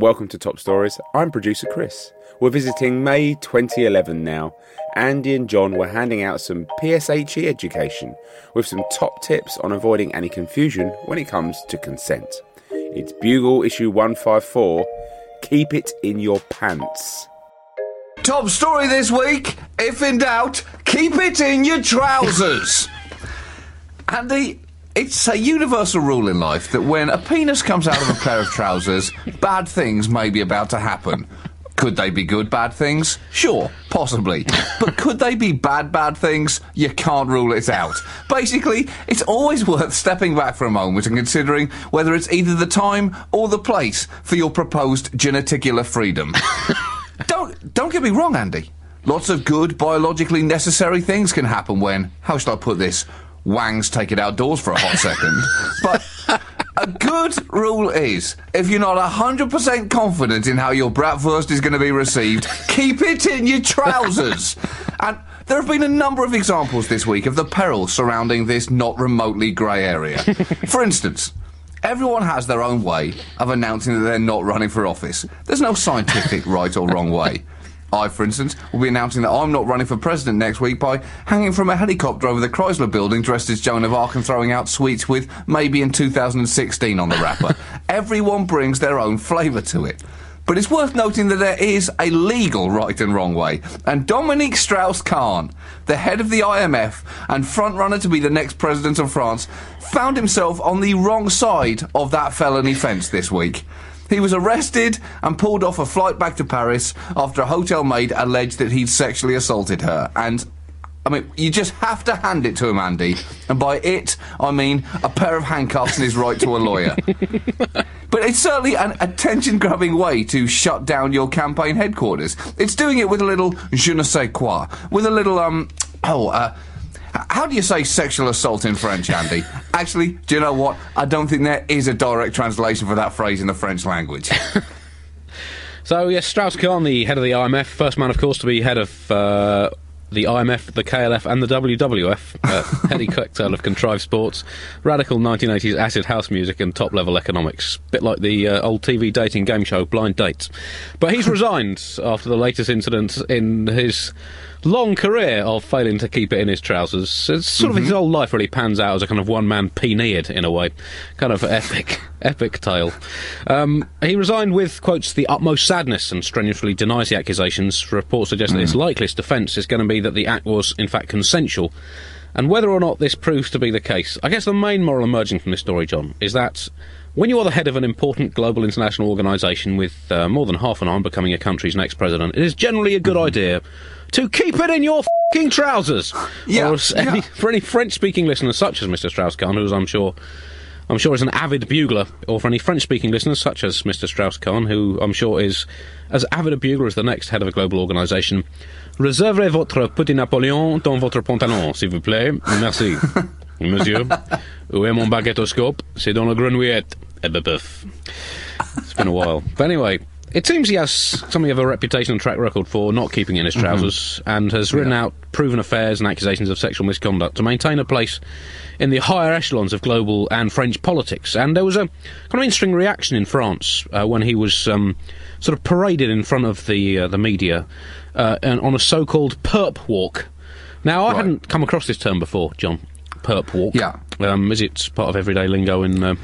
Welcome to Top Stories. I'm producer Chris. We're visiting May 2011 now. Andy and John were handing out some PSHE education with some top tips on avoiding any confusion when it comes to consent. It's Bugle issue 154 Keep It in Your Pants. Top story this week. If in doubt, keep it in your trousers. Andy, it's a universal rule in life that when a penis comes out of a pair of trousers, bad things may be about to happen. Could they be good bad things? Sure, possibly. But could they be bad bad things? You can't rule it out. Basically, it's always worth stepping back for a moment and considering whether it's either the time or the place for your proposed geneticular freedom. don't don't get me wrong, Andy. Lots of good biologically necessary things can happen when, how shall I put this, wangs take it outdoors for a hot second. but a good rule is if you're not 100% confident in how your bratwurst is going to be received, keep it in your trousers. and there have been a number of examples this week of the perils surrounding this not remotely grey area. For instance, Everyone has their own way of announcing that they're not running for office. There's no scientific right or wrong way. I, for instance, will be announcing that I'm not running for president next week by hanging from a helicopter over the Chrysler building dressed as Joan of Arc and throwing out sweets with maybe in 2016 on the wrapper. Everyone brings their own flavour to it. But it's worth noting that there is a legal right and wrong way. And Dominique Strauss-Kahn, the head of the IMF and frontrunner to be the next president of France, found himself on the wrong side of that felony fence this week. He was arrested and pulled off a flight back to Paris after a hotel maid alleged that he'd sexually assaulted her. And I mean, you just have to hand it to him, Andy. And by it, I mean a pair of handcuffs and his right to a lawyer. but it's certainly an attention grabbing way to shut down your campaign headquarters. It's doing it with a little je ne sais quoi. With a little, um, oh, uh, how do you say sexual assault in French, Andy? Actually, do you know what? I don't think there is a direct translation for that phrase in the French language. So, yes, Strauss Kahn, the head of the IMF, first man, of course, to be head of uh, the IMF, the KLF, and the WWF. Uh, heady cocktail of contrived sports, radical 1980s acid house music, and top level economics. Bit like the uh, old TV dating game show Blind Dates. But he's resigned after the latest incident in his long career of failing to keep it in his trousers. It's sort of his whole life really pans out as a kind of one man Peneid in a way. Kind of epic, epic tale. Um, he resigned with, quotes, the utmost sadness and strenuously denies the accusations. Reports suggest that his likeliest defence is going to be that the act was, in fact, consensual. And whether or not this proves to be the case, I guess the main moral emerging from this story, John, is that when you are the head of an important global international organisation with uh, more than half an on becoming a country's next president, it is generally a good idea to keep it in your fucking trousers. Yeah, s- yeah. for any French-speaking listeners, such as Mr. Strauss-Kahn, who, I'm sure, I'm sure is an avid bugler, or for any French-speaking listeners, such as Mr. Strauss-Kahn, who I'm sure is as avid a bugler as the next head of a global organisation. Réservez votre petit Napoléon dans votre pantalon, s'il vous plaît. Merci. Monsieur, où est mon baguettoscope? C'est dans le grenouillette. Eh. It's been a while. But anyway, it seems he has something of a reputation and track record for not keeping in his trousers and has written out proven affairs and accusations of sexual misconduct to maintain a place in the higher echelons of global and French politics. And there was a kind of interesting reaction in France uh, when he was um, sort of paraded in front of the uh, the media uh, and on a so-called perp walk. Now, I Right. hadn't come across this term before, John. Perp walk. Yeah. Um, is it part of everyday lingo in uh,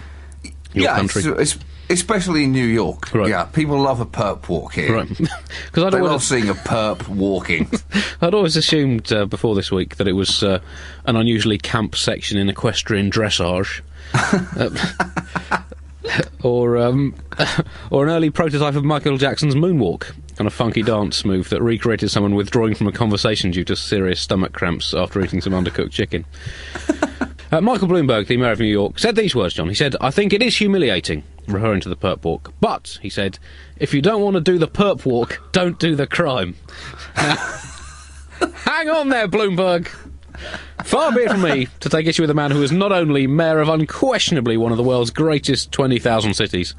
your yeah, country? it's- it's- especially in New York. Right. Yeah, people love a perp walk here. Right. Because They always, love seeing a perp walking. I'd always assumed uh, before this week that it was uh, an unusually camp section in equestrian dressage. Uh, or um, or an early prototype of Michael Jackson's moonwalk, kind of funky dance move that recreated someone withdrawing from a conversation due to serious stomach cramps after eating some undercooked chicken. Uh, Michael Bloomberg, the mayor of New York, said these words, John. He said, I think it is humiliating, referring to the perp walk. But, he said, if you don't want to do the perp walk, don't do the crime. Hang on there, Bloomberg. Far be it from me to take issue with a man who is not only mayor of unquestionably one of the world's greatest 20,000 cities,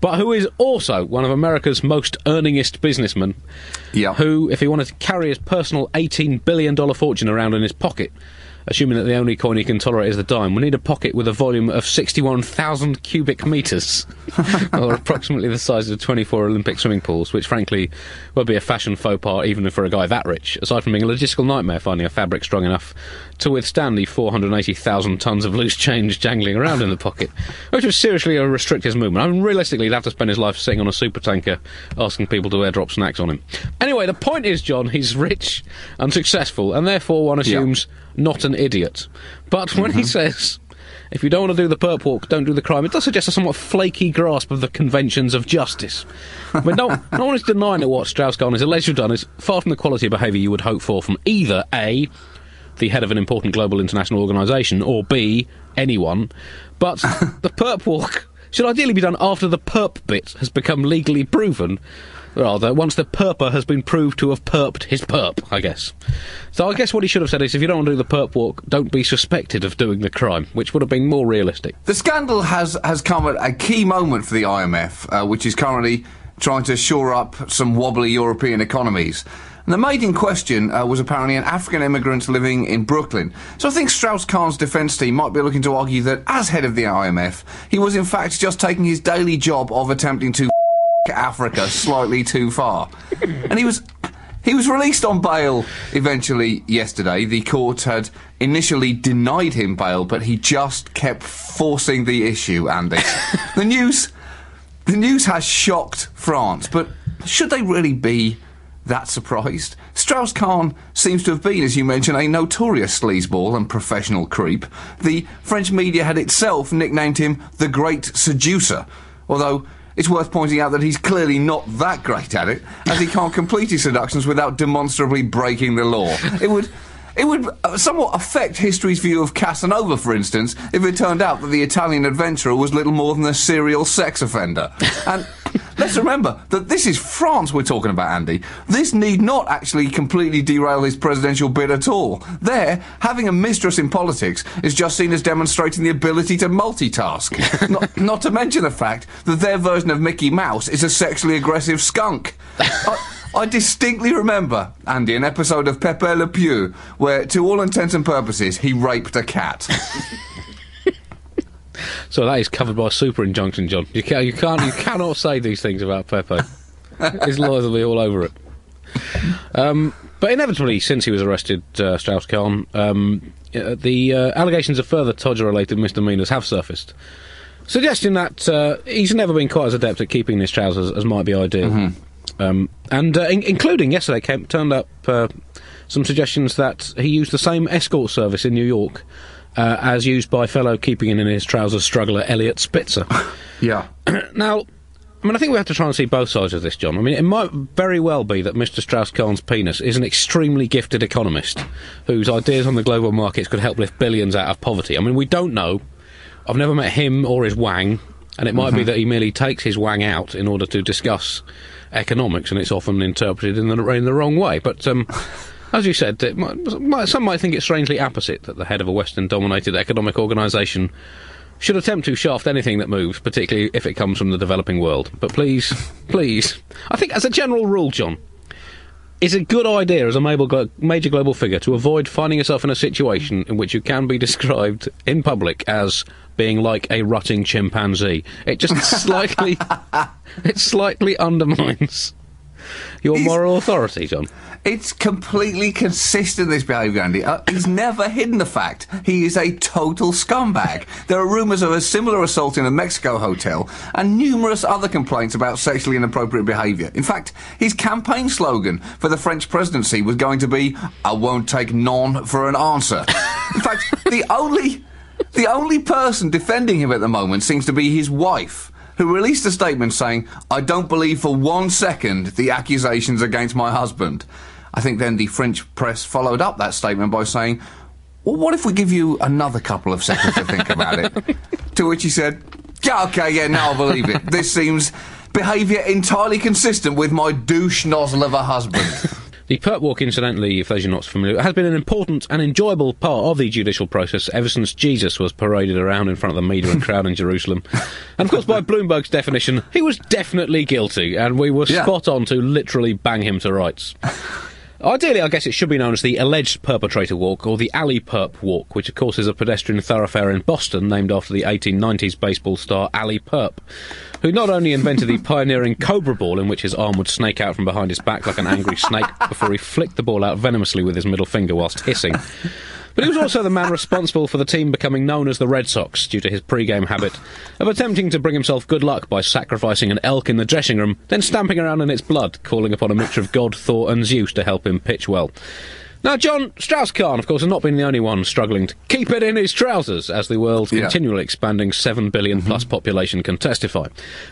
but who is also one of America's most earningest businessmen. Yeah. Who, if he wanted to carry his personal $18 billion fortune around in his pocket, assuming that the only coin he can tolerate is the dime, would need a pocket with a volume of 61,000 cubic metres, or approximately the size of 24 Olympic swimming pools, which frankly would be a fashion faux pas even for a guy that rich, aside from being a logistical nightmare finding a fabric strong enough to withstand the 480,000 tonnes of loose change jangling around in the pocket, which was seriously a restrict his movement. I mean, realistically, he'd have to spend his life sitting on a super tanker asking people to airdrop snacks on him. Anyway, the point is, John, he's rich and successful, and therefore one assumes not an idiot. But when he mm-hmm. says, if you don't want to do the perp walk, don't do the crime, it does suggest a somewhat flaky grasp of the conventions of justice. I mean, no, no one is denying that what Strauss-Kahn has allegedly done is far from the quality of behaviour you would hope for from either A, the head of an important global international organisation, or B, anyone. But the perp walk should ideally be done after the perp bit has become legally proven. Rather, once the perper has been proved to have perped his perp, I guess. So I guess what he should have said is if you don't want to do the perp walk, don't be suspected of doing the crime, which would have been more realistic. The scandal has, has come at a key moment for the IMF, uh, which is currently trying to shore up some wobbly European economies. And the maid in question uh, was apparently an African immigrant living in Brooklyn. So I think Strauss-Kahn's defence team might be looking to argue that, as head of the IMF, he was in fact just taking his daily job of attempting to Africa slightly too far. And he was he was released on bail eventually yesterday. The court had initially denied him bail, but he just kept forcing the issue, Andy. the news the news has shocked France, but should they really be that surprised? Strauss Kahn seems to have been, as you mentioned, a notorious sleazeball and professional creep. The French media had itself nicknamed him the Great Seducer, although it's worth pointing out that he's clearly not that great at it, as he can't complete his seductions without demonstrably breaking the law. It would. It would uh, somewhat affect history's view of Casanova, for instance, if it turned out that the Italian adventurer was little more than a serial sex offender. And let's remember that this is France we're talking about, Andy. This need not actually completely derail his presidential bid at all. There, having a mistress in politics is just seen as demonstrating the ability to multitask. not, not to mention the fact that their version of Mickey Mouse is a sexually aggressive skunk. I, I distinctly remember, Andy, an episode of Pepe Le Pew where, to all intents and purposes, he raped a cat. So that is covered by a super injunction, John. You can't, you can't, you cannot say these things about Pepe. His lawyers will be all over it. Um, but inevitably, since he was arrested, uh, Strauss-Kahn, um, uh, the uh, allegations of further Todger-related misdemeanours have surfaced, suggesting that uh, he's never been quite as adept at keeping his trousers as might be ideal. Um, and uh, in- including yesterday came, turned up uh, some suggestions that he used the same escort service in New York uh, as used by fellow keeping in his trousers struggler Eliot Spitzer. yeah. now, I mean, I think we have to try and see both sides of this, John. I mean, it might very well be that Mr. Strauss-Kahn's penis is an extremely gifted economist whose ideas on the global markets could help lift billions out of poverty. I mean, we don't know. I've never met him or his wang, and it might be that he merely takes his wang out in order to discuss economics, and it's often interpreted in the, in the wrong way. But um, as you said, it might, some might think it strangely apposite that the head of a Western-dominated economic organisation should attempt to shaft anything that moves, particularly if it comes from the developing world. But please, please, I think as a general rule, John, it's a good idea as a major, global figure to avoid finding yourself in a situation in which you can be described in public as being like a rutting chimpanzee. It just slightly, it slightly undermines your He's- moral authority, John. It's completely consistent, this behaviour, Andy. Uh, he's never hidden the fact he is a total scumbag. There are rumours of a similar assault in a Mexico hotel and numerous other complaints about sexually inappropriate behaviour. In fact, his campaign slogan for the French presidency was going to be, I won't take none for an answer. In fact, the only, the only person defending him at the moment seems to be his wife who released a statement saying, I don't believe for one second the accusations against my husband. I think then the French press followed up that statement by saying, Well, what if we give you another couple of seconds to think about it? to which he said, Yeah, okay, yeah, now I believe it. This seems behaviour entirely consistent with my douche nozzle of a husband. The perp walk, incidentally, if those are not familiar, has been an important and enjoyable part of the judicial process ever since Jesus was paraded around in front of the media and crowd in Jerusalem. And of course, by Bloomberg's definition, he was definitely guilty, and we were Yeah. spot on to literally bang him to rights. Ideally, I guess it should be known as the alleged perpetrator walk or the alley perp walk, which of course is a pedestrian thoroughfare in Boston named after the 1890s baseball star Alley Perp, who not only invented the pioneering cobra ball in which his arm would snake out from behind his back like an angry snake before he flicked the ball out venomously with his middle finger whilst hissing. But he was also the man responsible for the team becoming known as the Red Sox due to his pre-game habit of attempting to bring himself good luck by sacrificing an elk in the dressing room, then stamping around in its blood, calling upon a mixture of God, Thor, and Zeus to help him pitch well. Now, John Strauss-Kahn, of course, has not been the only one struggling to keep it in his trousers, as the world's Yeah. continually expanding 7 billion mm-hmm. plus population can testify.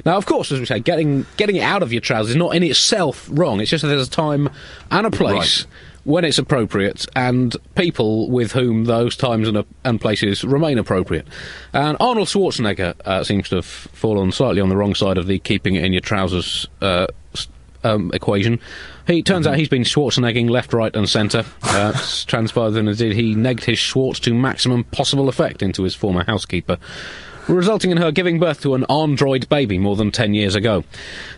Now, of course, as we say, getting, getting it out of your trousers is not in itself wrong. It's just that there's a time and a place Right. When it's appropriate and people with whom those times and, and places remain appropriate. And Arnold Schwarzenegger uh, seems to have fallen slightly on the wrong side of the keeping it in your trousers uh, um, equation. He turns out he's been Schwarzenegging left, right, and centre. Uh, transpired that indeed he negged his Schwartz to maximum possible effect into his former housekeeper resulting in her giving birth to an android baby more than 10 years ago.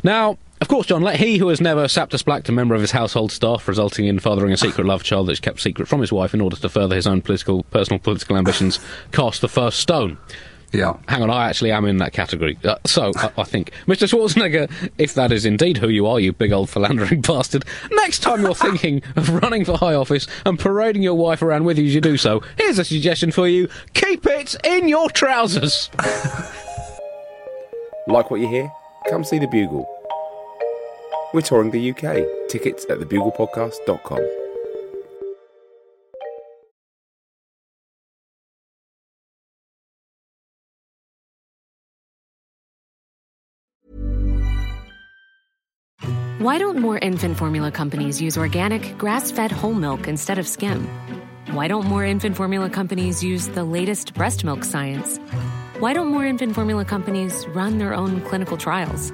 Now, of course, John, let he who has never sapped a splack to a member of his household staff, resulting in fathering a secret love child that's kept secret from his wife in order to further his own political, personal political ambitions, cast the first stone. yeah. Hang on, I actually am in that category. Uh, so, I, I think, Mr. Schwarzenegger, if that is indeed who you are, you big old philandering bastard, next time you're thinking of running for high office and parading your wife around with you as you do so, here's a suggestion for you keep it in your trousers. Like what you hear? Come see the Bugle. We're touring the UK. Tickets at thebuglepodcast.com. Why don't more infant formula companies use organic, grass fed whole milk instead of skim? Why don't more infant formula companies use the latest breast milk science? Why don't more infant formula companies run their own clinical trials?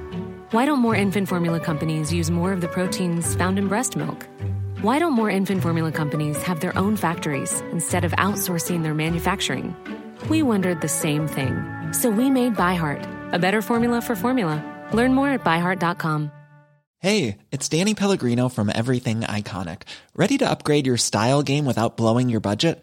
Why don't more infant formula companies use more of the proteins found in breast milk? Why don't more infant formula companies have their own factories instead of outsourcing their manufacturing? We wondered the same thing. So we made ByHeart, a better formula for formula. Learn more at byheart.com. Hey, it's Danny Pellegrino from Everything Iconic. Ready to upgrade your style game without blowing your budget?